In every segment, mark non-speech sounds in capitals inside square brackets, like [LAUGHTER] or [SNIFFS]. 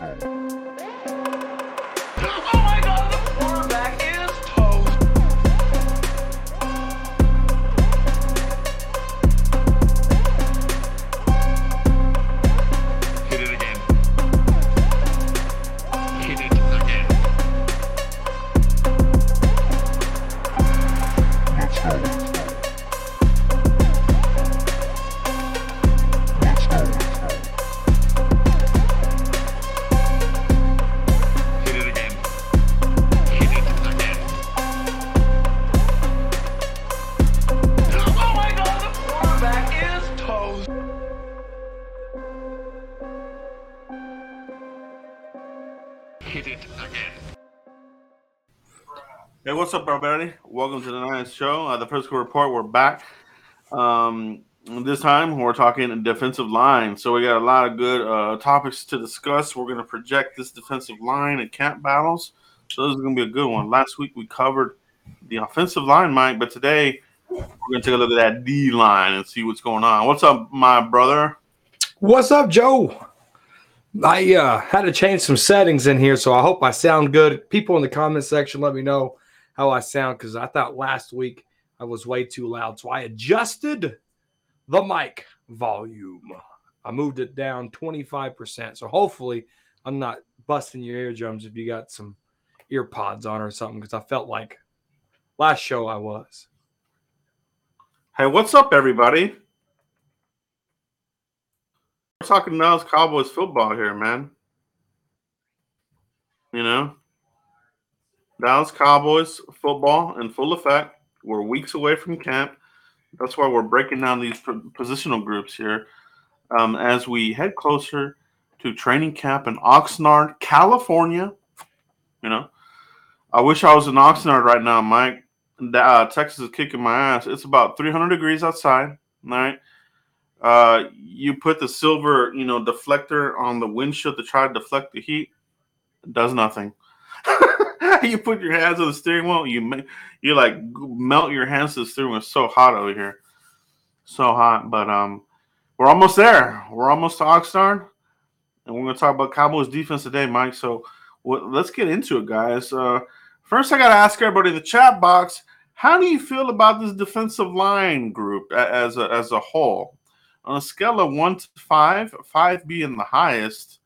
Go. Let's Hit it again. Hey, what's up, everybody? Welcome to the nice show. Uh, the Frisco Report. We're back. Um, this time we're talking defensive line. So we got a lot of good uh, topics to discuss. We're going to project this defensive line and camp battles. So this is going to be a good one. Last week we covered the offensive line, Mike, but today we're going to take a look at that D line and see what's going on. What's up, my brother? What's up, Joe? I uh, had to change some settings in here, so I hope I sound good. People in the comment section, let me know how I sound because I thought last week I was way too loud. So I adjusted the mic volume. I moved it down 25%. So hopefully I'm not busting your eardrums if you got some ear pods on or something because I felt like last show I was. Hey, what's up, everybody? We're talking Dallas Cowboys football here, man. You know, Dallas Cowboys football in full effect. We're weeks away from camp. That's why we're breaking down these positional groups here um, as we head closer to training camp in Oxnard, California. You know, I wish I was in Oxnard right now, Mike. Uh, Texas is kicking my ass. It's about 300 degrees outside. All right. Uh, you put the silver, you know, deflector on the windshield to try to deflect the heat. It does nothing. [LAUGHS] you put your hands on the steering wheel. You you like melt your hands to the steering wheel. It's so hot over here, so hot. But um, we're almost there. We're almost to Oxnard, and we're gonna talk about Cowboys defense today, Mike. So well, let's get into it, guys. Uh, first, I gotta ask everybody in the chat box. How do you feel about this defensive line group as a, as a whole? On a scale of one to five, five being the highest,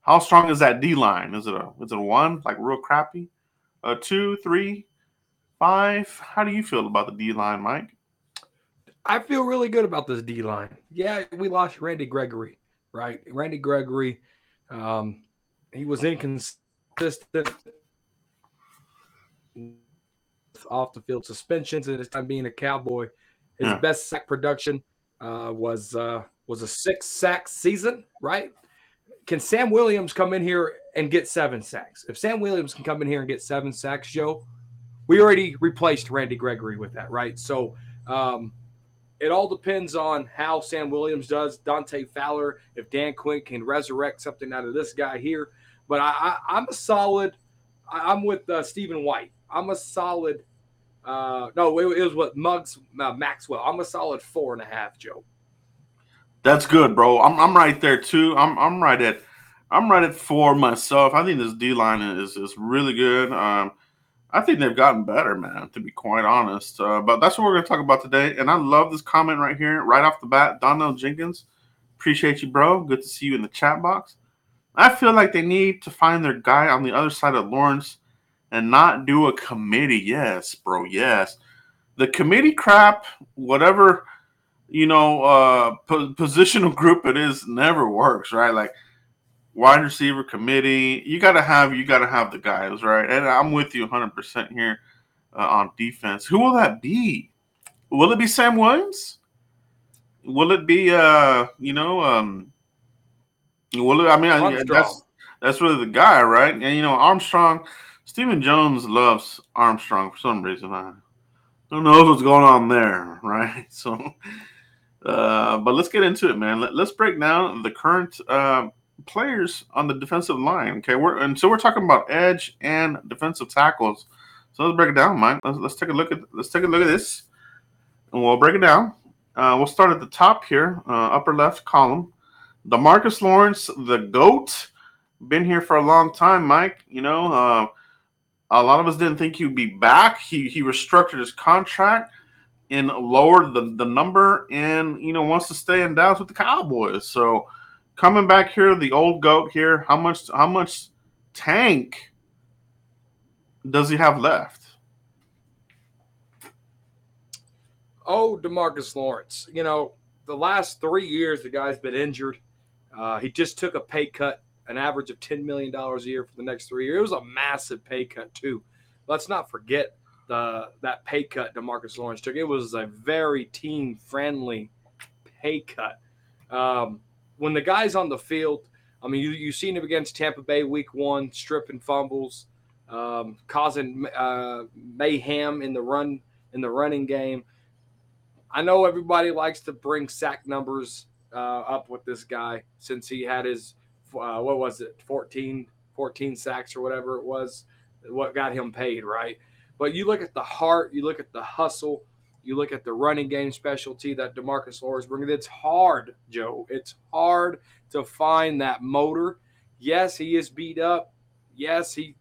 how strong is that D line? Is it a is it a one, like real crappy? A two, three, five? How do you feel about the D line, Mike? I feel really good about this D line. Yeah, we lost Randy Gregory, right? Randy Gregory, um, he was inconsistent off the field suspensions and his time being a Cowboy. His Yeah. best sack production uh, was uh, was a six sack season, right? Can Sam Williams come in here and get seven sacks? If Sam Williams can come in here and get seven sacks, Joe, we already replaced Randy Gregory with that, right? So um, it all depends on how Sam Williams does. Dante Fowler, if Dan Quinn can resurrect something out of this guy here, but I, I'm a solid. I, I'm with uh, Stephen White. I'm a solid. Uh, no, it, it was what Muggs uh, Maxwell. I'm a solid four and a half, Joe. That's good, bro. I'm I'm right there too. I'm I'm right at I'm right at four myself. I think this D line is is really good. Um, I think they've gotten better, man. To be quite honest, uh, but that's what we're to talk about today. And I love this comment right here, right off the bat. Donnell Jenkins, appreciate you, bro. Good to see you in the chat box. I feel like they need to find their guy on the other side of Lawrence and not do a committee. Yes, bro. Yes, the committee crap, whatever you know, uh, po- positional [LAUGHS] group it is never works, right? Like wide receiver committee, you gotta have you gotta have the guys, right? And I'm with you 100 percent here uh, on defense. Who will that be? Will it be Sam Williams? Will it be uh, you know, um, will it? I mean, I- that's that's really the guy, right? And you know, Armstrong, Stephen Jones loves Armstrong for some reason. I don't know [LAUGHS] what's going on there, right? [LAUGHS] So. Uh, but let's get into it, man. Let, us break down the current uh, players on the defensive line. Okay, we're and so we're talking about edge and defensive tackles. So let's break it down, Mike. Let's, let's take a look at let's take a look at this, and we'll break it down. Uh, we'll start at the top here, uh, upper left column. Demarcus Lawrence, the GOAT, been here for a long time, Mike. You know, uh, a lot of us didn't think he'd be back. He he restructured his contract and lowered the, the number and you know wants to stay in Dallas with the Cowboys. So coming back here, the old goat here, how much how much tank does he have left? Oh, Demarcus Lawrence. You know, the last three years the guy's been injured. Uh, he just took a pay cut, an average of $10 million a year for the next three years. It was a massive pay cut, too. Let's not forget the that pay cut Demarcus Lawrence took. It was a very team friendly pay cut. Um, when the guy's on the field, I mean, you, you've seen him against Tampa Bay week one, stripping fumbles, um, causing uh, mayhem in the run in the running game. I know everybody likes to bring sack numbers uh, up with this guy since he had his uh, what was it? 14 14 sacks or whatever it was what got him paid right? But you look at the heart you look at the hustle you look at the running game specialty that Demarcus Lawrence bringing it's hard Joe. It's hard to find that motor. Yes he is beat up. Yes he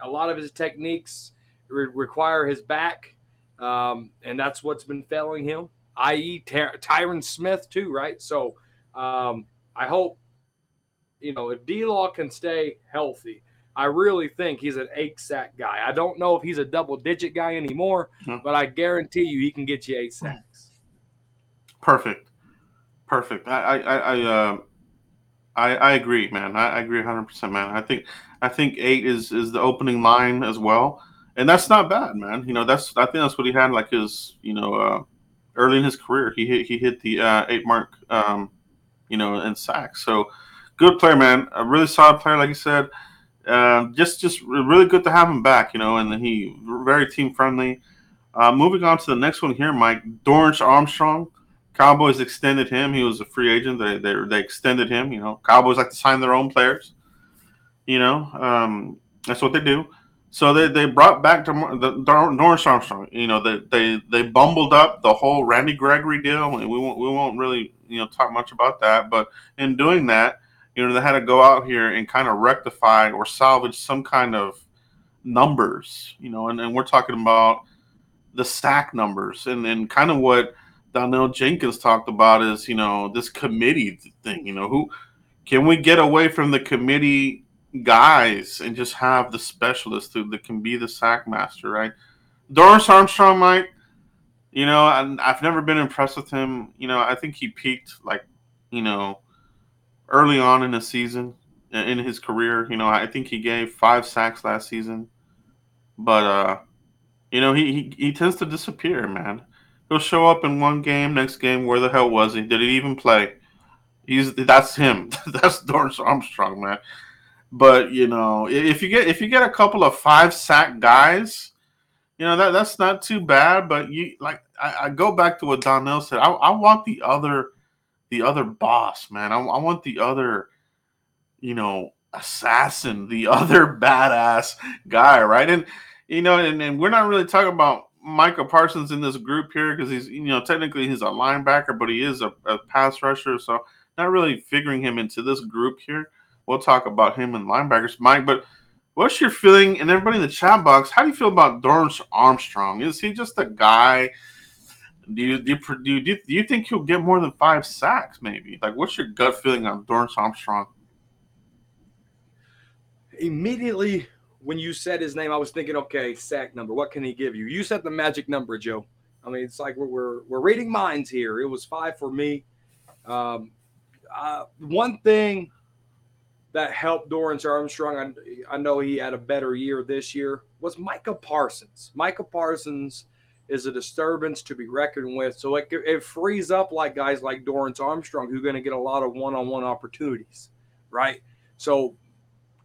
a lot of his techniques re- require his back um, and that's what's been failing him i.e. Ty- Tyron Smith too right? So um, I hope, you know, if D Law can stay healthy, I really think he's an eight sack guy. I don't know if he's a double digit guy anymore, Hmm. but I guarantee you he can get you eight sacks. Perfect, perfect. I I I uh, I, I agree, man. I, I agree 100, percent man. I think I think eight is is the opening line as well, and that's not bad, man. You know, that's I think that's what he had like his you know uh, early in his career. He hit he hit the uh, eight mark, um, you know, in sacks. So good player, man. A really solid player, like you said. Um, just just really good to have him back, you know, and he very team friendly. Uh, moving on to the next one here, Mike Dorance Armstrong. Cowboys extended him. He was a free agent. They they, they extended him. You know, Cowboys like to sign their own players. You know, um, that's what they do. So they, they brought back to the Dorance Armstrong. You know, they, they they bumbled up the whole Randy Gregory deal, and we won't we won't really you know talk much about that. But in doing that, you know, they had to go out here and kind of rectify or salvage some kind of numbers. You know, and, and we're talking about the sack numbers and and kind of what Donnell Jenkins talked about is, you know, this committee thing. You know, who can we get away from the committee guys and just have the specialist who that can be the sack master, right? Dorance Armstrong might, you know, and I've never been impressed with him. You know, I think he peaked like, you know, early on in the season in his career. You know, I think he gave five sacks last season, but uh, you know, he he, he tends to disappear, man he'll show up in one game, next game, where the hell was he? Did he even play? He's that's him. [LAUGHS] that's Dorance Armstrong, man. But you know, if you get if you get a couple of five sack guys, you know that that's not too bad. But you like I, I go back to what Donnell said. I, I want the other the other boss, man. I, I want the other, you know, assassin, the [LAUGHS] other badass guy, right? And you know, and, and we're not really talking about Micah Parsons in this group here because he's you know technically he's a linebacker, but he is a, a, pass rusher, so not really figuring him into this group here. We'll talk about him and linebackers, Mike. But what's your feeling? And everybody in the chat box, how do you feel about Dorance Armstrong? Is he just a guy? Do you do you, do you, do you think he'll get more than five sacks? Maybe like what's your gut feeling on Dorance Armstrong? Immediately when you said his name, I was thinking, okay, sack number. What can he give you? You said the magic number, Joe. I mean, it's like we're we're, we're reading minds here. It was five for me. Um, uh, one thing that helped Dorance Armstrong, I, I know he had a better year this year, was Micah Parsons. Micah Parsons is a disturbance to be reckoned with. So it, it frees up like guys like Dorance Armstrong who are going to get a lot of one-on-one opportunities, right? So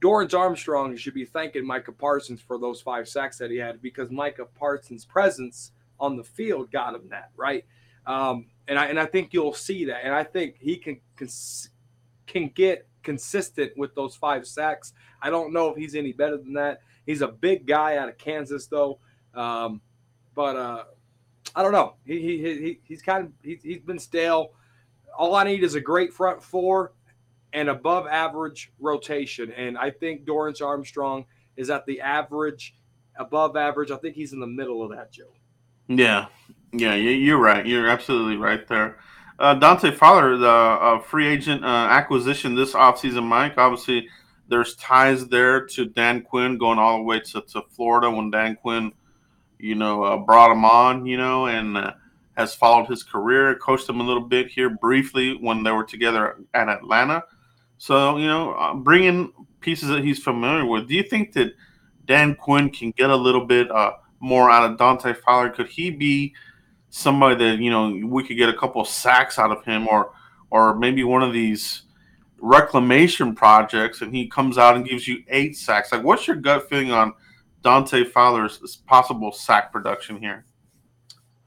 Dorance Armstrong should be thanking Micah Parsons for those five sacks that he had because Micah Parsons' presence on the field got him that right. Um, and I and I think you'll see that, and I think he can cons- can get consistent with those five sacks. I don't know if he's any better than that. He's a big guy out of Kansas, though. Um, but uh, I don't know. He, he, he he's kind of he, he's been stale. All I need is a great front four and above average rotation. And I think Dorance Armstrong is at the average, above average. I think he's in the middle of that, Joe. Yeah, yeah, you- you're right. You're absolutely right there. Uh, Dante Fowler, the uh, free agent uh, acquisition this offseason, Mike. Obviously, there's ties there to Dan Quinn going all the way to, to Florida when Dan Quinn, you know, uh, brought him on, you know, and uh, has followed his career, coached him a little bit here briefly when they were together at Atlanta. So, you know, uh, bringing pieces that he's familiar with. Do you think that Dan Quinn can get a little bit uh, more out of Dante Fowler? Could he be somebody that you know we could get a couple sacks out of him, or or maybe one of these reclamation projects, and he comes out and gives you eight sacks? Like, what's your gut feeling on Dante Fowler's possible sack production here?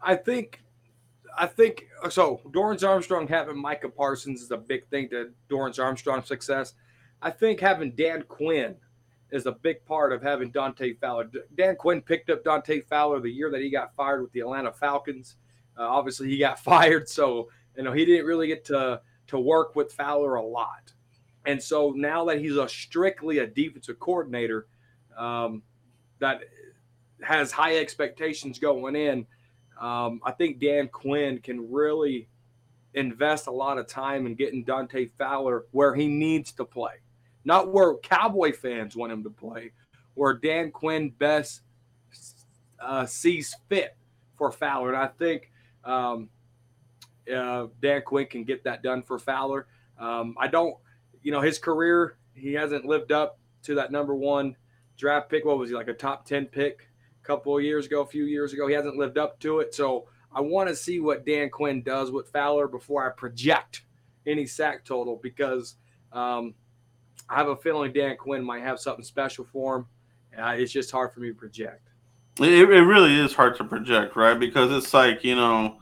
I think, I think so. Dorance Armstrong having Micah Parsons is a big thing to Dorance Armstrong's success. I think having Dan Quinn is a big part of having Dante Fowler. Dan Quinn picked up Dante Fowler the year that he got fired with the Atlanta Falcons. Uh, obviously, he got [LAUGHS] fired, so you know he didn't really get to to work with Fowler a lot. And so now that he's a strictly a defensive coordinator, um, that has high expectations going in. Um, I think Dan Quinn can really invest a lot of time in getting Dante Fowler where he needs to play, not where Cowboy fans want him to play, where Dan Quinn best uh, sees fit for Fowler. And I think um, uh, Dan Quinn can get that done for Fowler. Um, I don't, you know, his career, he hasn't lived up to that number one draft pick. What was he like a top 10 pick a couple of years ago, a few years ago? He hasn't lived up to it. So I want to see what Dan Quinn does with Fowler before I project any sack total because um, I have a feeling Dan Quinn might have something special for him. It's just hard for me to project. It, it really is hard to project, right? Because it's like you know,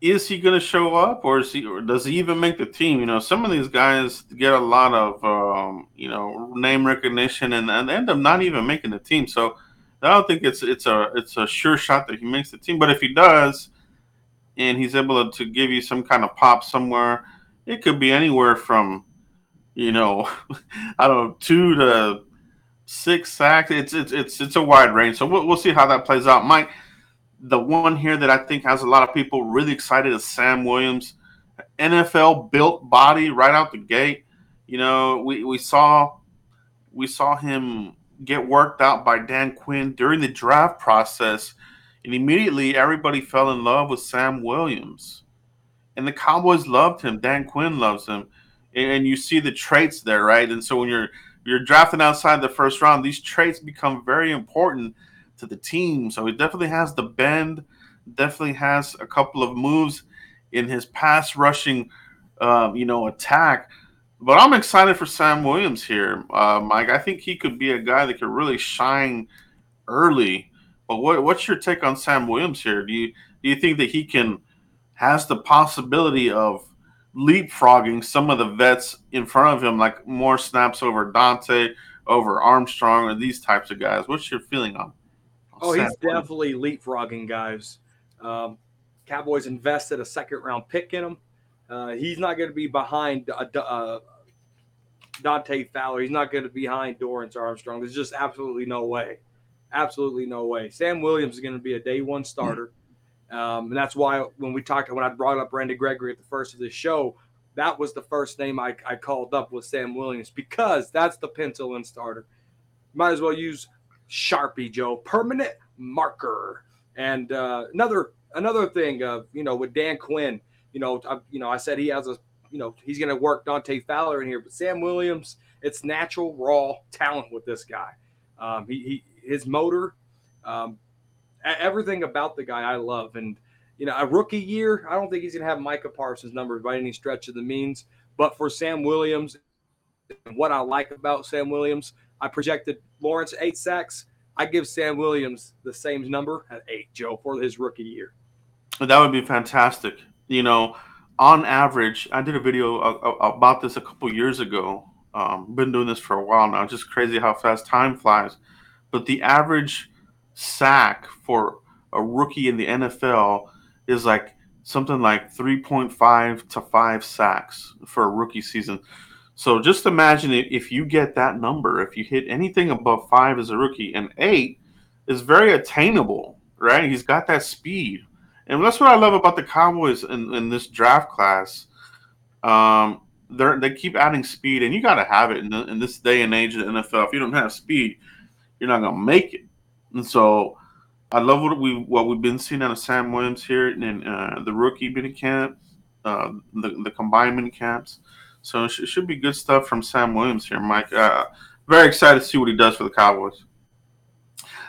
is he going to show up, or is he, or does he even make the team? You know, some of these guys get a lot of um, you know name recognition, and, and end up not even making the team. So I don't think it's it's a it's a sure shot that he makes the team. But if he does, and he's able to give you some kind of pop somewhere, it could be anywhere from you know, [LAUGHS] I don't know, two to six sacks. It's it's it's it's a wide range. So we'll, we'll see how that plays out. Mike, the one here that I think has a lot of people really excited is Sam Williams, NFL built body right out the gate. You know, we, we saw we saw him get worked out by Dan Quinn during the draft process, and immediately everybody fell in love with Sam Williams. And the Cowboys loved him. Dan Quinn loves him. And, and you see the traits there, right? And so when you're you're drafting outside the first round, these traits become very important to the team. So he definitely has the bend, definitely has a couple of moves in his pass rushing, um, you know, attack. But I'm excited for Sam Williams here, uh, Mike. I think he could be a guy that could really shine early. But what, what's your take on Sam Williams here? Do you do you think that he can has the possibility of leapfrogging some of the vets in front of him, like more snaps over Dante, over Armstrong, or these types of guys? What's your feeling on? Oh, he's definitely leapfrogging guys. Um, Cowboys invested a second round pick in him. Uh, he's not going to be behind uh, uh, Dante Fowler. He's not going to be behind Dorance Armstrong. There's just absolutely no way. Absolutely no way. Sam Williams is going to be a day one starter. Um, and that's why when we talked, when I brought up Randy Gregory at the first of this show, that was the first name I, I called up with Sam Williams because that's the pencil in starter. Might as well use Sharpie, Joe, permanent marker. And uh, another another thing, uh, you know, with Dan Quinn, you know, I, you know, I said he has a, you know, he's going to work Dante Fowler in here, but Sam Williams, it's natural raw talent with this guy. Um, he, he his motor, um, everything about the guy I love, and you know, a rookie year, I don't think he's going to have Micah Parsons' numbers by any stretch of the means. But for Sam Williams, what I like about Sam Williams, I projected Lawrence eight sacks. I give Sam Williams the same number at eight, Joe, for his rookie year. That would be fantastic. You know, on average, I did a video a- a- about this a couple years ago. Um, been doing this for a while now. Just crazy how fast time flies. But the average sack for a rookie in the NFL is like something like 3.5 to 5 sacks for a rookie season. So just imagine if, you get that number, if you hit anything above five as a rookie, and eight is very attainable, right? He's got that speed. And that's what I love about the Cowboys in, in this draft class. Um, they they keep adding speed, and you got to have it in, the, in this day and age of the NFL. If you don't have speed, you're not gonna make it. And so, I love what we what we've been seeing out of Sam Williams here and uh, the rookie mini camp, uh, the the combined mini camps. So it, sh- should be good stuff from Sam Williams here, Mike. Uh, very excited to see what he does for the Cowboys.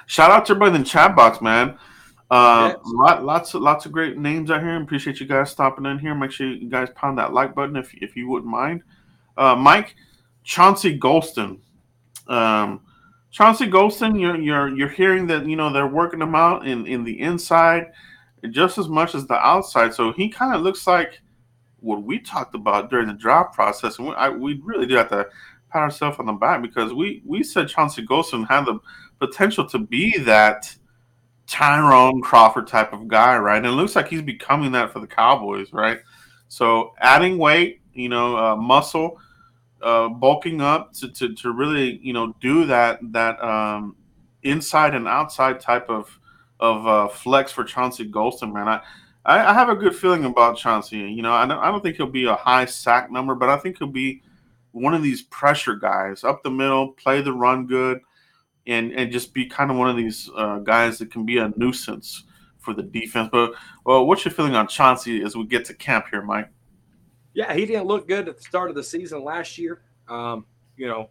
Shout out to everybody in the chat box, man. Uh, Yes. lot, lots of lots of great names out here. Appreciate you guys stopping in here. Make sure you guys pound that like button if if you wouldn't mind. Uh, Mike Chauncey Golston. Um, Chauncey Golston, you're you're you're hearing that you know they're working him out in in the inside just as much as the outside. So he kind of looks like what we talked about during the draft process, and we, I, we really do have to pat ourselves on the back because we we said Chauncey Golston had the potential to be that Tyrone Crawford type of guy, right? And it looks like he's becoming that for the Cowboys, right? So adding weight, you know, uh, muscle, uh, bulking up to, to, to really, you know, do that that um, inside and outside type of of uh, flex for Chauncey Golston, man. I, I I have a good feeling about Chauncey. You know, I don't, I don't think he'll be a high sack number, but I think he'll be one of these pressure guys up the middle, play the run good, and and just be kind of one of these uh, guys that can be a nuisance for the defense. But well, what's your feeling on Chauncey as we get to camp here, Mike? Yeah, he didn't look good at the start of the season last year. Um, you know,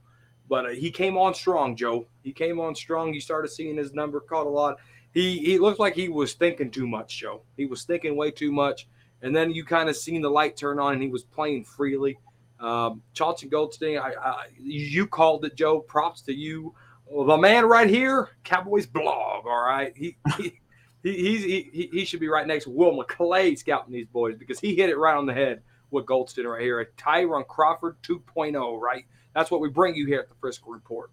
but uh, he came on strong, Joe. He came on strong. You started seeing his number caught a lot. He he looked like he was thinking too much, Joe. He was thinking way too much. And then you kind of seen the light turn on, and he was playing freely. Um, Chauncey Golston, I, I, you called it, Joe. Props to you. Well, the man right here, Cowboys blog. All right, he he he, he he should be right next to Will McClay scouting these boys because he hit it right on the head with Golston right here. A Tyrone Crawford 2.0, right? That's what we bring you here at the Frisco Report.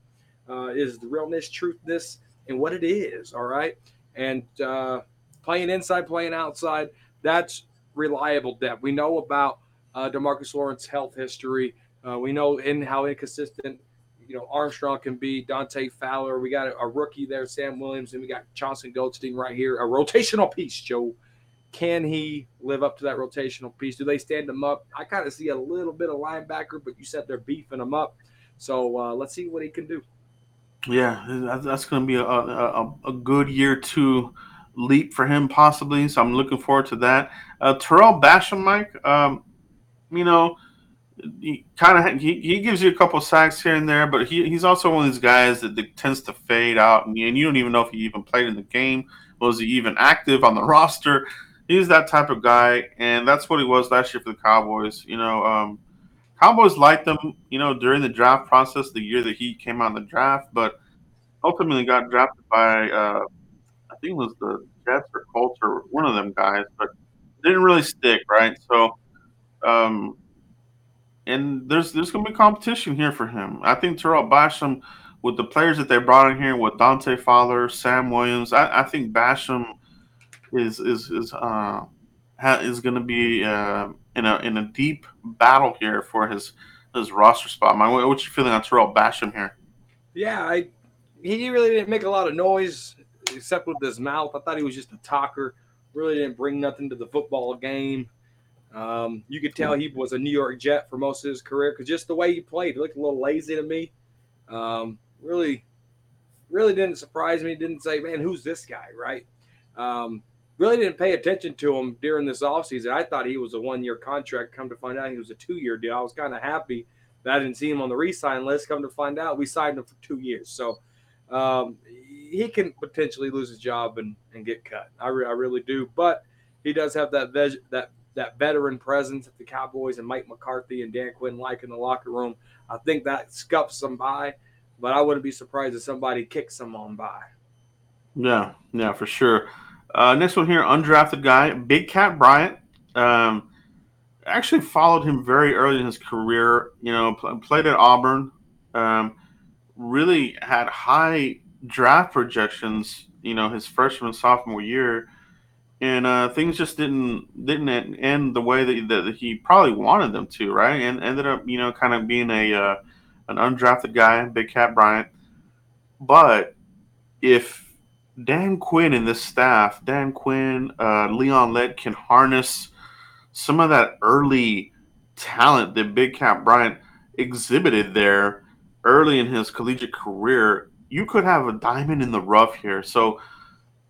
Uh, is the realness, truthness, and what it is, all right? And uh, playing inside, playing outside, that's reliable depth. We know about uh, Demarcus Lawrence's health history. Uh, we know in how inconsistent you know Armstrong can be. Dante Fowler. We got a, a rookie there, Sam Williams, and we got Chauncey Golston right here. A rotational piece, Joe. Can he live up to that rotational piece? Do they stand him up? I kind of see a little bit of linebacker, but you said they're beefing him up. So uh, let's see what he can do. Yeah, that's going to be a, a, a- good year two leap for him, possibly. So I'm looking forward to that. Uh, Tarell Basham, Mike, um, you know, he kind of he, he gives you a couple sacks here and there, but he, he's also one of these guys that, that tends to fade out, and, and you don't even know if he even played in the game. Was he even active on the [LAUGHS] roster? He's that type of guy, and that's what he was last year for the Cowboys. You know, um, Cowboys liked him, you know, during the draft process, the year that he came out the draft, but ultimately got drafted by, uh, I think it was the Jets or Colts or one of them guys, but didn't really stick, right? So, um, and there's there's going to be competition here for him. I think Tarell Basham, with the players that they brought in here, with Dante Fowler, Sam Williams, I, I think Basham is is is uh, ha, is going to be uh, in a in a deep battle here for his his roster spot. My, what's your feeling on Tarell Basham here? Yeah, I he really didn't make a lot of noise except with his mouth. I thought he was just a talker. Really didn't bring nothing to the football game. Um, you could tell he was a New York Jet for most of his career because just the way he played, he looked a little lazy to me. Um, really, really didn't surprise me. Didn't say, man, who's this guy, right? Um, really didn't pay attention to him during this offseason. I thought he was a one year contract. Come to find out, he was a two year deal. I was kind of happy that I didn't see him on the re sign list. Come to find out, we signed him for two years. So um, he can potentially lose his job and, and get cut. I, re- I really do. But he does have that veg- that that veteran presence that the Cowboys and Mike McCarthy and Dan Quinn like in the locker room. I think that scuffs them by, but I wouldn't be surprised if somebody kicks on by. Yeah, yeah, for sure. Uh, next one here, undrafted guy, Big Cat Bryant. Um, actually followed him very early in his career. You know, pl- played at Auburn. Um, really had high draft projections. You know, his freshman sophomore year, and uh, things just didn't didn't end the way that, that he probably wanted them to, right? And ended up, you know, kind of being a uh, an undrafted guy, Big Cat Bryant. But if Dan Quinn and this staff, Dan Quinn, uh, Leon Lett, can harness some of that early talent that Big Cat Bryant exhibited there early in his collegiate career, you could have a diamond in the rough here. So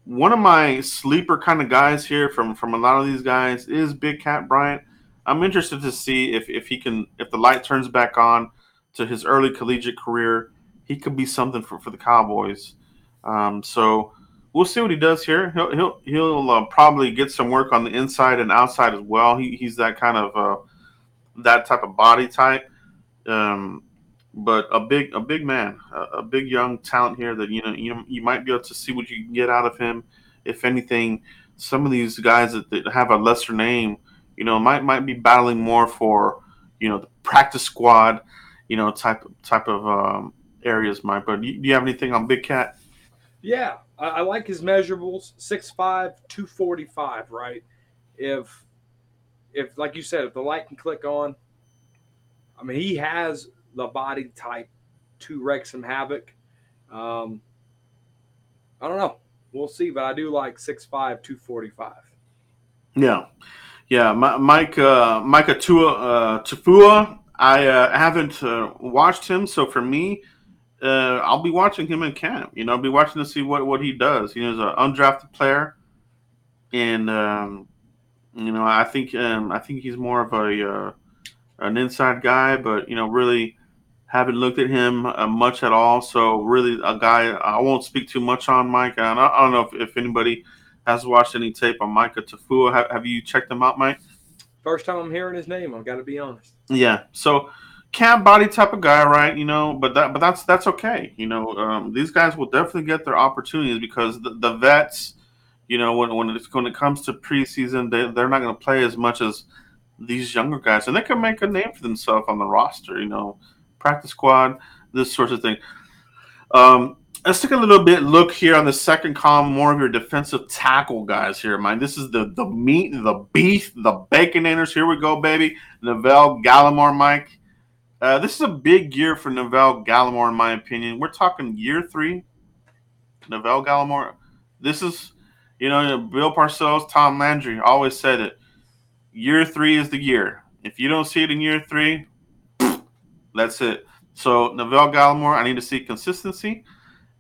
one of my sleeper kind of guys here from from a lot of these guys is Big Cat Bryant. I'm interested to see if if he can if the light turns back on to his early collegiate career, he could be something for, for the Cowboys. Um, so we'll see what he does here. He'll he'll he'll uh, probably get some work on the inside and outside as well. He, he's that kind of uh, that type of body type. Um, but a big a big man, a, a, big young talent here that you know you you might be able to see what you can get out of him. If anything, some of these guys that, that have a lesser name, you know, might might be battling more for you know the practice squad, you know, type type of um, areas. Mike, but do you, do you have anything on Big Cat? Yeah, I, I like his measurables 6'5", 245, Right, if if like you said, if the light can click on, I mean, he has the body type to wreak some havoc. Um, I don't know. We'll see, but I do like 6'5", 245. Yeah. Yeah, Mike uh, Mike Atua, uh, Tafua, I uh, haven't uh, watched him, so for me, uh, I'll be watching him in camp. You know, I'll be watching to see what, what he does. He is an undrafted player, and um, you know, I think um, I think he's more of a uh, an inside guy, but you know, really haven't looked at him uh, much at all. So really, a guy I won't speak too much on Mike. And I, I don't know if, if, anybody has watched any tape on Mika Tafua. Have, have, you checked him out, Mike? First time I'm hearing his name. I've got to be honest. Yeah. So camp body type of guy, right? You know, but that but that's that's okay. You know, um, these guys will definitely get their opportunities because the, the vets, you know, when when when it comes to preseason, they they're not going to play as much as these younger guys, and they can make a name for themselves on the roster. You know, practice squad, this sort of thing. Um, let's take a little bit look here on the second column, more of your defensive tackle guys here, man. This is the the meat, the beef, the baconators. Here we go, baby. Neville Gallimore, Mike. Uh, this is a big year for Neville Gallimore, in my opinion. We're talking year three. Neville Gallimore. This is, you know, Bill Parcells, Tom Landry always said it. Year three is the year. If you don't see it in year three, [SNIFFS] that's it. So Neville Gallimore, I need to see consistency.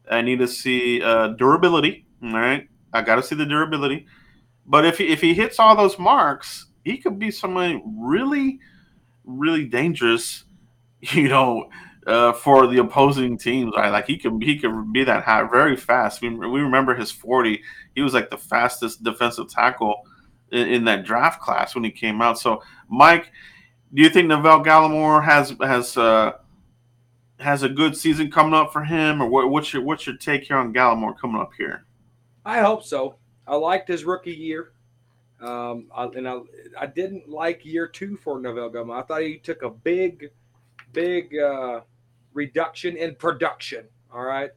I need to see uh, durability. All right, I got to see the durability. But if he, if he hits all those marks, he could be somebody really, really dangerous. [LAUGHS] You know, uh, for the opposing teams, right? Like he could he could be that high very fast. We, we remember his forty. He was like the fastest defensive tackle in, in that draft class when he came out. So Mike do you think Neville Gallimore has has uh, has a good season coming up for him, or what, what's your what's your take here on Gallimore coming up here? I hope so. I liked his rookie year, um, I, and I I didn't like year two for Neville Gallimore. I thought he took a big, big uh, reduction in production. All right,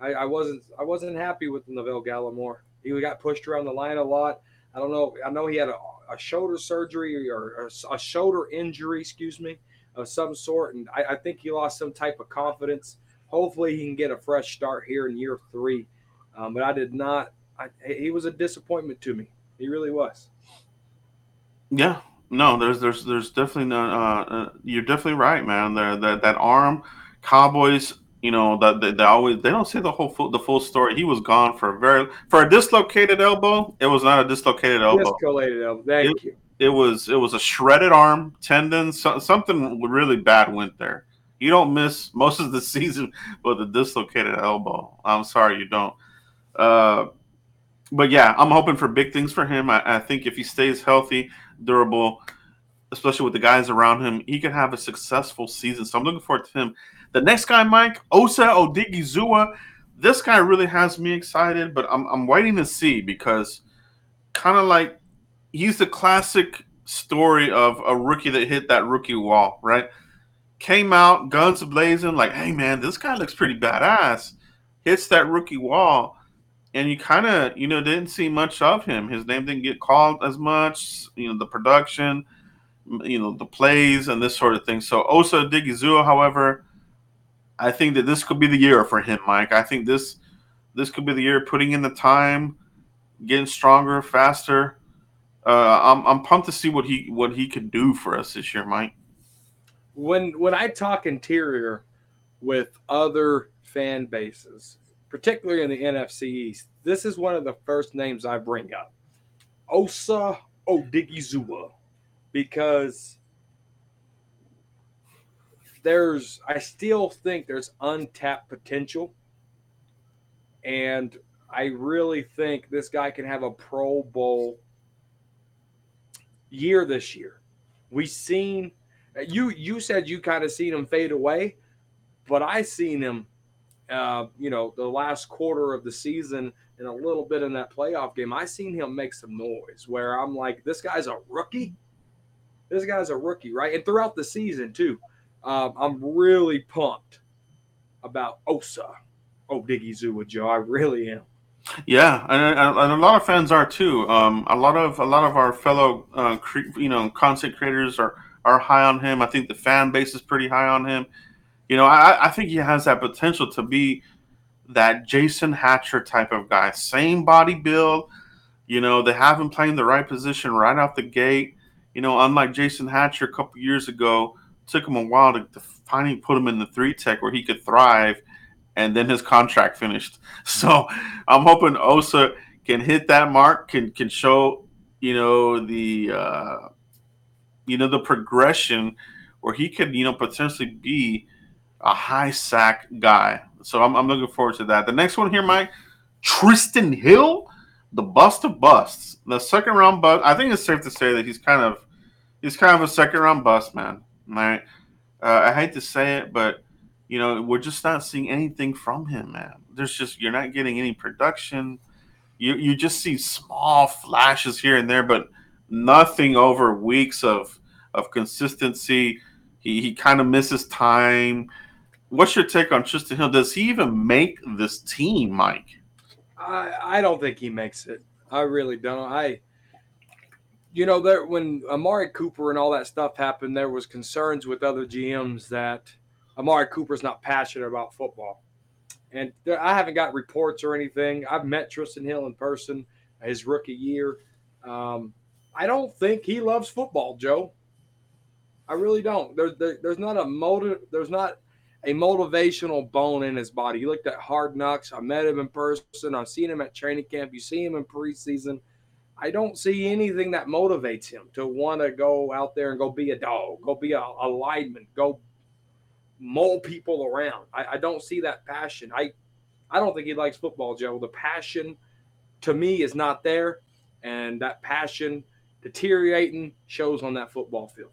I, I wasn't I wasn't happy with Neville Gallimore. He got pushed around the line a lot. I don't know. I know he had a a shoulder surgery or, a shoulder injury, excuse me, of some sort. And I, I, think he lost some type of confidence. Hopefully, he can get a fresh start here in year three. Um, but I did not. I, he was a disappointment to me. He really was. Yeah, no, there's there's there's definitely no. Uh, uh, you're definitely right, man. There that that arm, Cowboys you know that they, they, always they don't say the whole full, the full story. He was gone for a very for a dislocated elbow. It was not a dislocated elbow. Dislocated elbow. Thank it, you. It was it was a shredded arm tendon. So, something really bad went there. You don't miss most of the [LAUGHS] season with a dislocated elbow. I'm sorry you don't. Uh, but yeah, I'm hoping for big things for him. I, I think if he stays healthy, durable, especially with the guys around him, he could have a successful season. So I'm looking forward to him the next guy, Mike, Osa Odighizuwa. this guy really has me excited, but I'm, I'm waiting to see because kind of like he's the classic story of a rookie that hit that rookie wall, right? Came out, guns blazing, like, hey man, this guy looks pretty badass. Hits that rookie wall, and you kind of you know didn't see much of him. His name didn't get called as much. You know the production, you know the plays and this sort of thing. So Osa Odighizuwa, however, I think that this could be the year for him, Mike. I think this this could be the year putting in the time, getting stronger, faster. Uh, I'm I'm pumped to see what he what he could do for us this year, Mike. when when I talk interior with other fan bases, particularly in the NFC East, this is one of the first names I bring up. Osa Odighizuwa. Because there's I still think there's untapped potential. And I really think this guy can have a Pro Bowl year this year. We've seen you you said you kind of seen him fade away, but I seen him uh, you know, the last quarter of the season and a little bit in that playoff game. I seen him make some noise where I'm like, this guy's a rookie. This guy's a rookie, right? And throughout the season too, um, I'm really pumped about Osa. Oh, Diggy Zoo with Joe. I really am. Yeah, and, and and a lot of fans are too. Um, a lot of a lot of our fellow, uh, cre- you know, content creators are are high on him. I think the fan base is pretty high on him. You know, I, I think he has that potential to be that Jason Hatcher type of guy. Same body build. You know, they have him playing the right position right out the gate. You know, unlike Jason Hatcher a couple years ago, took him a while to, to finally put him in the three tech where he could thrive, and then his contract finished. [LAUGHS] So I'm hoping Osa can hit that mark, can can show, you know, the uh, you know the progression where he could, you know, potentially be a high sack guy. So I'm, I'm looking forward to that. The next one here, Mike, Trysten Hill, the bust of busts, the second round bust. I think it's safe to say that he's kind of he's kind of a second round bust, man. Right? Uh, I hate to say it, but you know we're just not seeing anything from him, man. There's just you're not getting any production. You you just see small flashes here and there, but nothing over weeks of of consistency. He he kind of misses time. What's your take on Trysten Hill? Does he even make this team, Mike? I, I don't think he makes it. I really don't. I, you know, there when Amari Cooper and all that stuff happened, there was concerns with other GMs that Amari Cooper's not passionate about football, and there, I haven't got reports or anything. I've met Trysten Hill in person his rookie year. Um, I don't think he loves football, Joe. I really don't. There's there, there's not a motive. There's not a motivational bone in his body. You looked at Hard Knocks. I met him in person. I've seen him at training camp. You see him in preseason. I don't see anything that motivates him to want to go out there and go be a dog, go be a, a lineman, go mull people around. I, I don't see that passion. I I don't think he likes football, Joe. The passion to me is not there, and that passion deteriorating shows on that football field.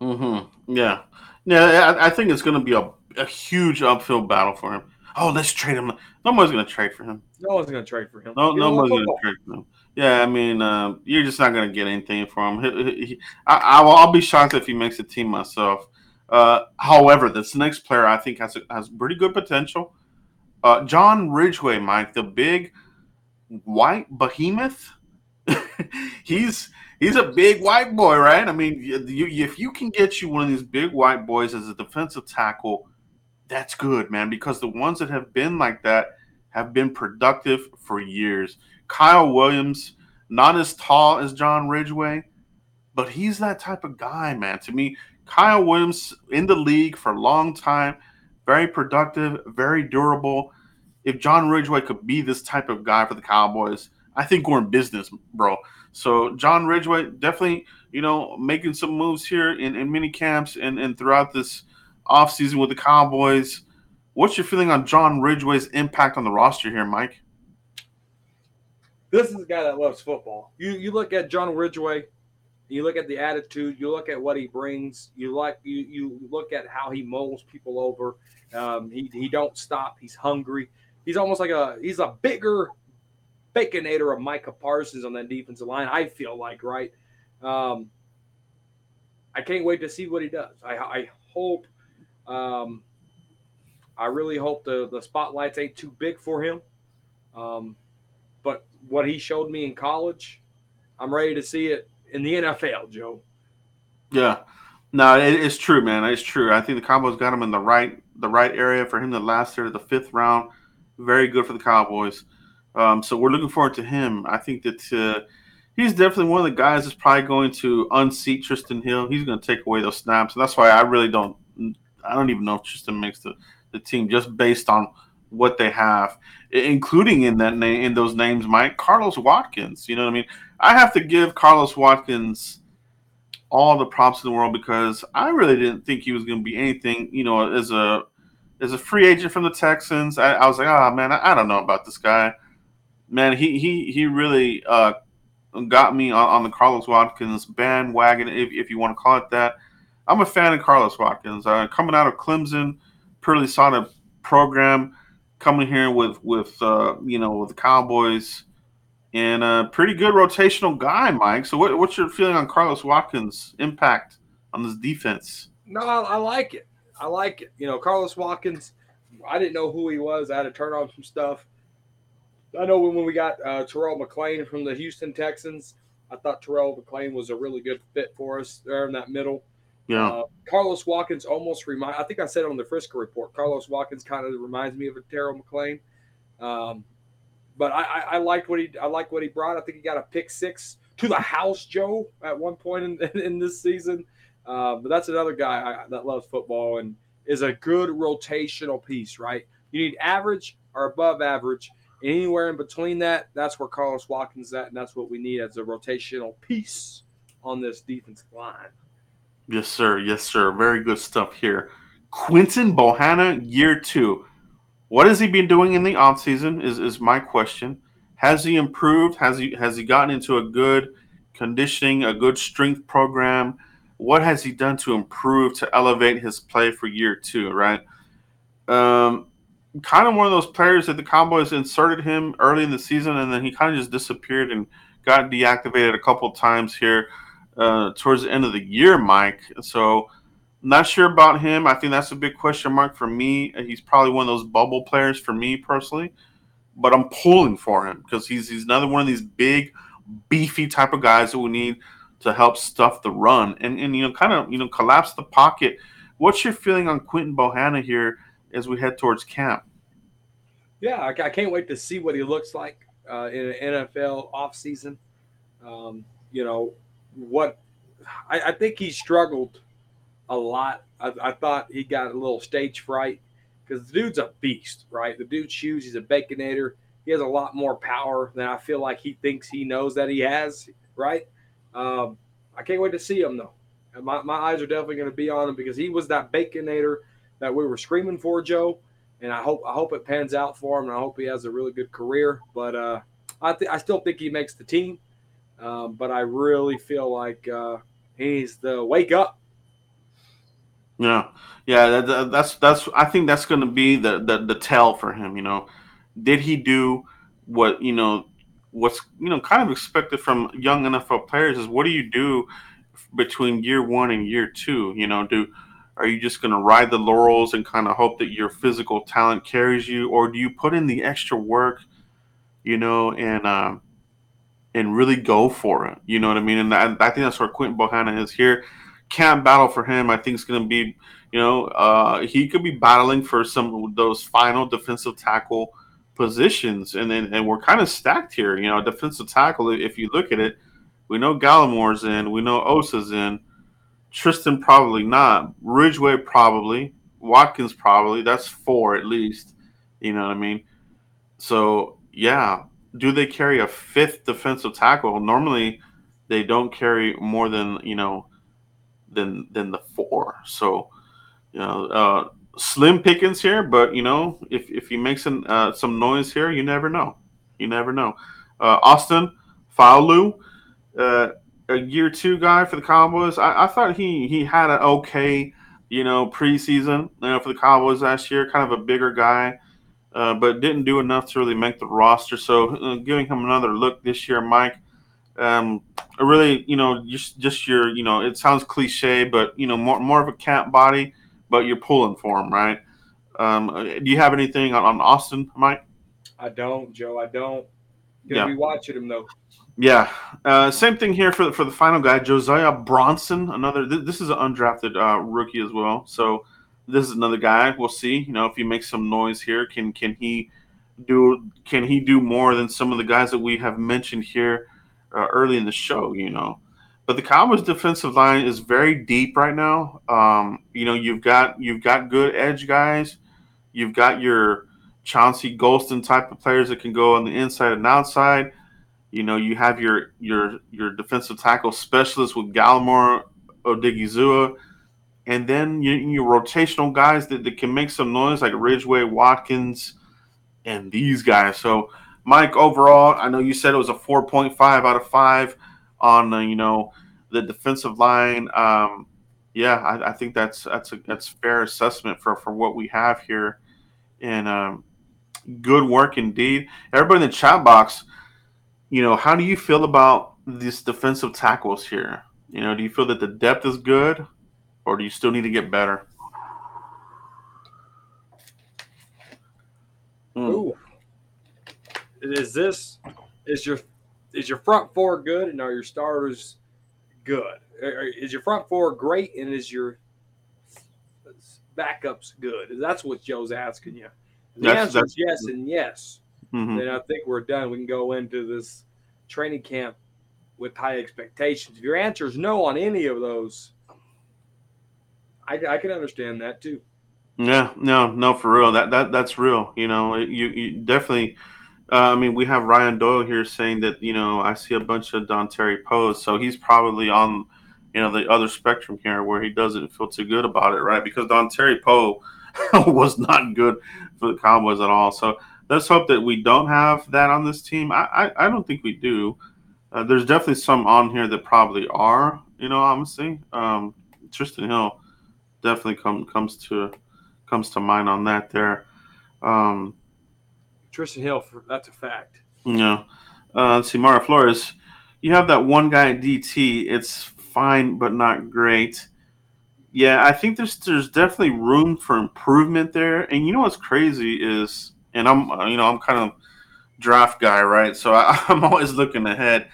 Mm-hmm. Yeah, yeah. I, I think it's going to be a, a huge uphill battle for him. Oh, let's trade him. Nobody's going to trade for him. No one's going to trade for him. No, don't nobody's going to trade for him. Yeah, I mean, uh, you're just not going to get anything from him. He- he- I, I will, I'll be shocked if he makes a team myself. Uh, however, this next player I think has has pretty good potential. Uh, John Ridgeway, Mike, the big white behemoth. [LAUGHS] he's he's a big white boy, right? I mean, you, if you can get you one of these big white boys as a defensive tackle, that's good, man. Because the ones that have been like that have been productive for years. Kyle Williams, not as tall as John Ridgeway, but he's that type of guy, man. To me, Kyle Williams in the league for a long time, very productive, very durable. If John Ridgeway could be this type of guy for the Cowboys, I think we're in business, bro. So John Ridgeway definitely, you know, making some moves here in, in mini camps and, and throughout this offseason with the Cowboys. What's your feeling on John Ridgeway's impact on the roster here, Mike? This is a guy that loves football. You you look at John Ridgeway, you look at the attitude, you look at what he brings, you like you you look at how he moles people over. Um, he he don't stop. He's hungry. He's almost like a he's a bigger baconator of Micah Parsons on that defensive line. I feel like right. Um, I can't wait to see what he does. I I hope. Um, I really hope the the spotlights ain't too big for him. Um, but what he showed me in college, I'm ready to see it in the NFL, Joe. Yeah, no, it, it's true, man. It's true. I think the Cowboys got him in the right the right area for him to last there the fifth round. Very good for the Cowboys. Um, so we're looking forward to him. I think that uh, he's definitely one of the guys that's probably going to unseat Trysten Hill. He's going to take away those snaps, and that's why I really don't. I don't even know if Trysten makes the, the team just based on what they have, including in that name in those names, Mike Carlos Watkins. You know what I mean? I have to give Carlos Watkins all the props in the world because I really didn't think he was going to be anything. You know, as a as a free agent from the Texans, I, I was like, oh man, I, I, don't know about this guy. Man, he he he really uh, got me on, on, the Carlos Watkins bandwagon, if, if you want to call it that. I'm a fan of Carlos Watkins. Uh, coming out of Clemson, pretty solid program. Coming here with with uh, you know with the Cowboys and a pretty good rotational guy, Mike. So, what, what's your feeling on Carlos Watkins' impact on this defense? No, I, I, like it. I like it. You know, Carlos Watkins. I didn't know who he was. I had to turn on some stuff. I know when, we got uh, Terrell McClain from the Houston Texans, I thought Terrell McClain was a really good fit for us there in that middle. Yeah. Uh, Carlos Watkins almost remind. I think I said on the Frisco report. Carlos Watkins kind of reminds me of a Terrell McClain. Um, but I, I, I liked what he I like what he brought. I think he got a pick six to the house, Joe, at one point in, [LAUGHS] in this season. Uh, but that's another guy I, that loves football and is a good rotational piece, right? You need average or above average. Anywhere in between that, that's where Carlos Watkins at, and that's what we need as a rotational piece on this defensive line. Yes, sir. Yes, sir. Very good stuff here. Quinton Bohanna, year two. What has he been doing in the offseason is, is my question. Has he improved? Has he has he gotten into a good conditioning, a good strength program? What has he done to improve to elevate his play for year two, right? Um, kind of one of those players that the Cowboys inserted him early in the season and then he kind of just disappeared and got deactivated a couple times here uh, towards the end of the year, Mike. So not sure about him. I think that's a big question mark for me. He's probably one of those bubble players for me personally, but I'm pulling for him because he's he's another one of these big, beefy type of guys that we need to help stuff the run and and you know kind of you know collapse the pocket. What's your feeling on Quinton Bohanna here as we head towards camp? Yeah, I, I can't wait to see what he looks like uh, in an NFL offseason. Um, you know what? I, I think he struggled a lot. I, I thought he got a little stage fright because the dude's a beast, right? The dude shoots. He's a baconator. He has a lot more power than I feel like he thinks he knows that he has, right? Um, I can't wait to see him though. My, my eyes are definitely going to be on him because he was that baconator that we were screaming for, Joe. And I hope I hope it pans out for him, and I hope he has a really good career. But uh, I th- I still think he makes the team. Um, but I really feel like uh, he's the wake up yeah, yeah. That, that's that's. I think that's going to be the, the the tell for him. You know, did he do what you know? What's you know kind of expected from young NFL players is what do you do between year one and year two? You know, do are you just going to ride the laurels and kind of hope that your physical talent carries you, or do you put in the extra work? You know, and um, and really go for it. You know what I mean? And I, I think that's where Quinton Bohanna is here camp battle for him, I think, is going to be, you know, uh, he could be battling for some of those final defensive tackle positions, and then and we're kind of stacked here. You know, defensive tackle. If you look at it, we know Gallimore's in, we know Osa's in, Trysten probably not, Ridgeway probably, Watkins probably. That's four at least. You know what I mean? So yeah, do they carry a fifth defensive tackle? Normally, they don't carry more than you know than than the four. So, you know, uh, slim pickings here, but you know, if if he makes an, uh, some noise here, you never know. You never know. Uh, Austin Faoliu, uh, a year two guy for the Cowboys. I, I thought he he had an okay, you know, preseason you know, for the Cowboys last year. Kind of a bigger guy. Uh, but didn't do enough to really make the roster. So, uh, giving him another look this year, Mike. Um, really, you know, just just your, you know, it sounds cliche, but you know, more more of a cat body, but you're pulling for him, right? Um, do you have anything on, on Austin, Mike? I don't, Joe. I don't. Gonna Yeah. be watching him though. Yeah, uh, same thing here for the, for the final guy, Josiah Bronson. Another, th- this is an undrafted uh, rookie as well. So this is another guy. We'll see. You know, if he makes some noise here, can can he do can he do more than some of the guys that we have mentioned here uh, early in the show? You know, but the Cowboys' defensive line is very deep right now. Um, you know, you've got you've got good edge guys. You've got your Chauncey Golston type of players that can go on the inside and outside. You know, you have your your your defensive tackle specialist with Gallimore, Odighizuwa, and then your, your rotational guys that, that can make some noise like Ridgeway, Watkins, and these guys. So, Mike, overall, I know you said it was a 4.5 out of five on uh, you know the defensive line. Um, yeah, I, I think that's that's a that's fair assessment for for what we have here, and um, good work indeed. Everybody in the chat box you know, how do you feel about these defensive tackles here? You know, do you feel that the depth is good, or do you still need to get better? Hmm. Ooh. Is this is your is your front four good and are your starters good? Is your front four great and is your backups good? That's what Joe's asking you. The That's- answer is yes and yes. Mhm. Then I think we're done. We can go into this training camp with high expectations. If your answer is no on any of those, I, I can understand that too. Yeah, no, no, for real. That that that's real. You know, you you definitely. Uh, I mean, we have Ryan Doyle here saying that you know I see a bunch of Dontari Poes, so he's probably on you know the other spectrum here where he doesn't feel too good about it, right? Because Dontari Poe [LAUGHS] was not good for the Cowboys at all. So let's hope that we don't have that on this team. I I, I don't think we do. Uh, there's definitely some on here that probably are. You know, honestly, um, Trysten Hill definitely come comes to comes to mind on that there. Um, Trysten Hill, for, that's a fact. you know, uh, let's see, Mara Flores. You have that one guy at DT. It's fine, but not great. Yeah, I think there's there's definitely room for improvement there. And you know what's crazy is, and I'm uh, you know I'm kind of draft guy, right? So I, [LAUGHS] I'm always looking ahead.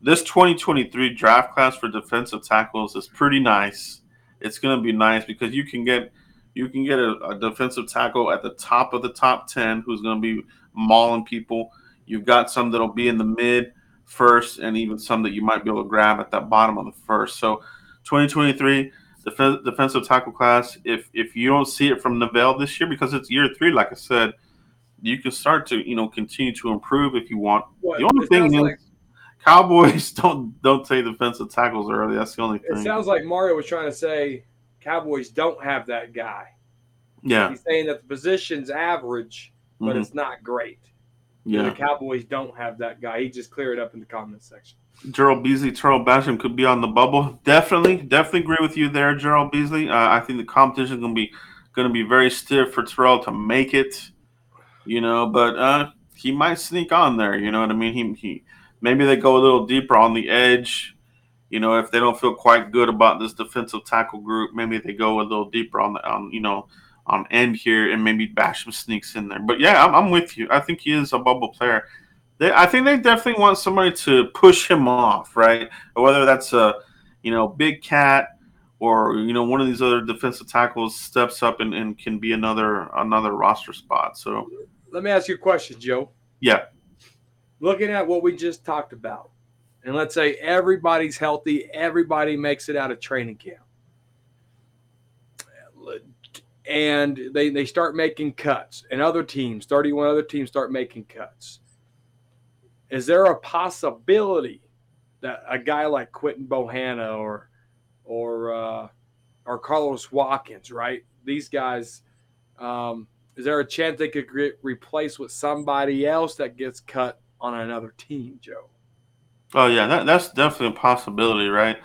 This 2023 draft class for defensive tackles is pretty nice. It's going to be nice because you can get you can get a, a defensive tackle at the top of the top 10 who's going to be mauling people. You've got some that'll be in the mid first, and even some that you might be able to grab at that bottom of the first. So, 2023 def- defensive tackle class. If if you don't see it from Neville this year, because it's year three, like I said, you can start to you know continue to improve if you want. What, The only it thing is, like- Cowboys [LAUGHS] don't don't take defensive tackles early. That's the only thing. It sounds like Mario was trying to say Cowboys don't have that guy. yeah, He's saying that the position's average, but mhm, it's not great. yeah. The Cowboys don't have that guy. He just cleared it up in the comments section. Gerald Beasley, Tarell Basham could be on the bubble. Definitely, definitely agree with you there, Gerald Beasley. Uh, I think the competition is going to be going to be very stiff for Tarell to make it. You know, but uh, he might sneak on there. You know what I mean? He, he maybe they go a little deeper on the edge. You know, if they don't feel quite good about this defensive tackle group, maybe they go a little deeper on the on you know on end here, and maybe Basham sneaks in there. But yeah, I'm, I'm with you. I think he is a bubble player. They, I think they definitely want somebody to push him off, right? Whether that's a, you know, big cat or you know one of these other defensive tackles steps up and, and can be another another roster spot. So Let me ask you a question, Joe. yeah, Looking at what we just talked about, and let's say everybody's healthy, everybody makes it out of training camp. And they, they start making cuts, and other teams, 31 other teams, start making cuts. Is there a possibility that a guy like Quinton Bohanna or or uh, or Carlos Watkins, right? These guys, um, is there a chance they could get replaced with somebody else that gets cut on another team, Joe? Oh yeah, that, that's definitely a possibility, right?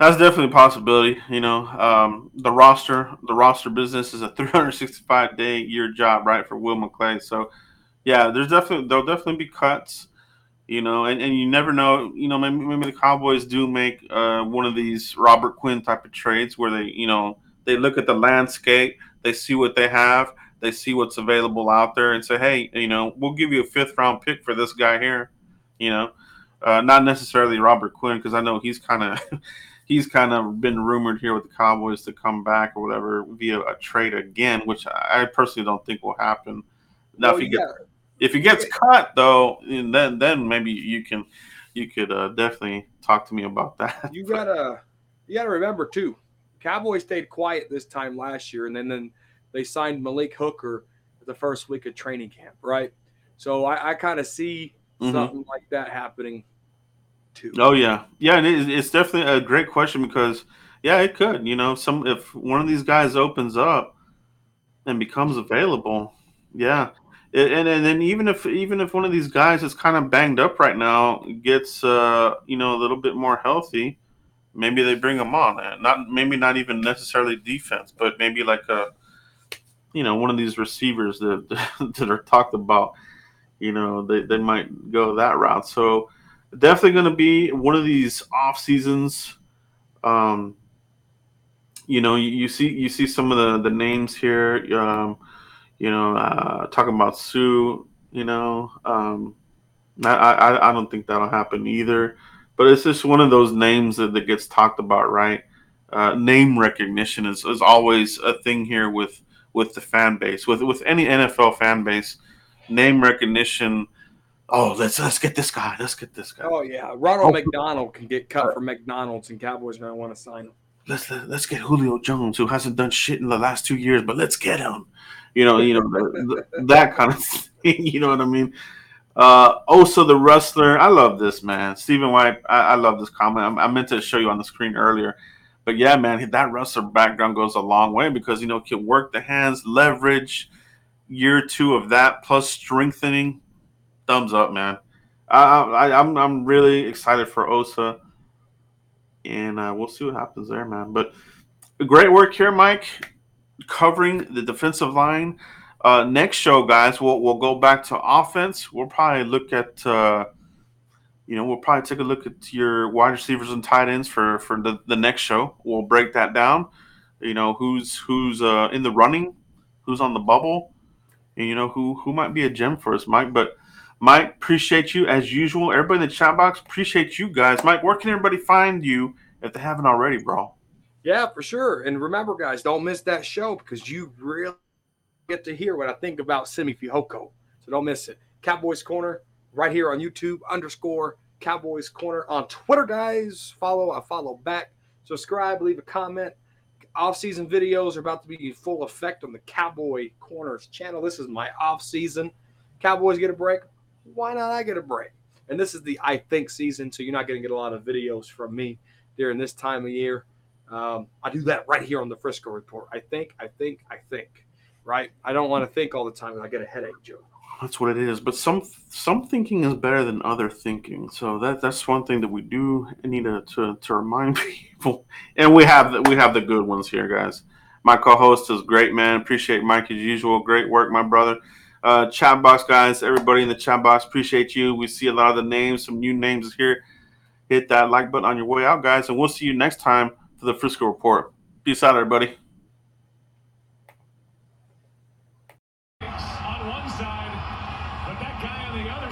That's definitely a possibility. You know, um, the roster, the roster business is a [LAUGHS] 365 day year job, right, for Will McClay. So, yeah, there's definitely there'll definitely be cuts. You know, and, and you never know. You know, maybe maybe the Cowboys do make uh, one of these Robert Quinn type of trades where they, you know, they look at the landscape, they see what they have, they see what's available out there and say, hey, you know, we'll give you a fifth round pick for this guy here. You know, uh, not necessarily Robert Quinn because I know he's kind of [LAUGHS] he's kind of been rumored here with the Cowboys to come back or whatever via a trade again, which I personally don't think will happen. Now, Well, if he gets if he gets cut though, then then maybe you can you could uh, definitely talk to me about [LAUGHS] that. you gotta you gotta remember too. Cowboys stayed quiet this time last year, and then then they signed Malik Hooker the first week of training camp, right? So I, I kind of see Mhm. something like that happening too. Oh yeah, yeah, and it, it's definitely a great question because yeah, it could. You know, some if one of these guys opens up and becomes available, yeah, It- and and then even if even if one of these guys is kind of banged up right now, gets uh you know a little bit more healthy, maybe they bring him on. Not maybe not even necessarily defense, but maybe like a you know one of these receivers that [LAUGHS] that are talked about. You know, they they might go that route. So definitely going to be one of these off seasons. Um, you know, you, you see you see some of the the names here. Um, you know, uh, talking about Suh. You know, um, I, I I don't think that'll happen either. But it's just one of those names that, that gets talked about, right? Uh, name recognition is, is always a thing here with with the fan base, with with any NFL fan base. Name recognition. Oh, let's let's get this guy. Let's get this guy. Oh yeah, Ronald Oh. McDonald can get cut from McDonald's, and Cowboys gonna want to sign him. let's let's get Julio Jones, who hasn't done shit in the last two years, but let's get him. You know, you know the, the, [LAUGHS] that kind of thing. [LAUGHS] You know what I mean? Uh, also, the wrestler. I love this man, Stephen White. I, I love this comment. I, I meant to show you on the screen earlier, but yeah, man, that wrestler background goes a long way because you know can work the hands, leverage. Year two of that plus strengthening. Thumbs up, man. I, I, I'm I'm really excited for Osa and uh, we'll see what happens there, man. But great work here, Mike, covering the defensive line. Uh, next show, guys, we'll we'll go back to offense. We'll probably look at, uh, you know, we'll probably take a look at your wide receivers and tight ends for for the, the next show. We'll break that down. You know, who's who's uh, in the running, who's on the bubble, and you know who who might be a gem for us, Mike. But Mike, appreciate you as usual. Everybody in the chat box, appreciate you guys. Mike, where can everybody find you if they haven't already, bro? Yeah, for sure. And remember, guys, don't miss that show because you really get to hear what I think about Simi Fehoko. So don't miss it. Cowboys Corner right here on YouTube underscore Cowboys Corner on Twitter, guys. Follow, I follow back. Subscribe, leave a comment. Off-season videos are about to be in full effect on the Cowboy Corners channel. This is my off-season. Cowboys get a break. Why not I get a break? And this is the I think season, so you're not going to get a lot of videos from me during this time of year. Um, I do that right here on the Frisco Report. I think, I think, I think. Right? I don't want to think all the time. I get a headache, Joe. That's what it is. But some some thinking is better than other thinking. So that that's one thing that we do need to to, to remind [LAUGHS] people. And we have the, we have the good ones here, guys. My co-host is great, man. Appreciate Mike as usual. Great work, my brother. Uh, chat box guys, everybody in the chat box, appreciate you. We see a lot of the names, some new names here. Hit that like button on your way out, guys, and we'll see you next time for the Frisco Report. Peace out, everybody.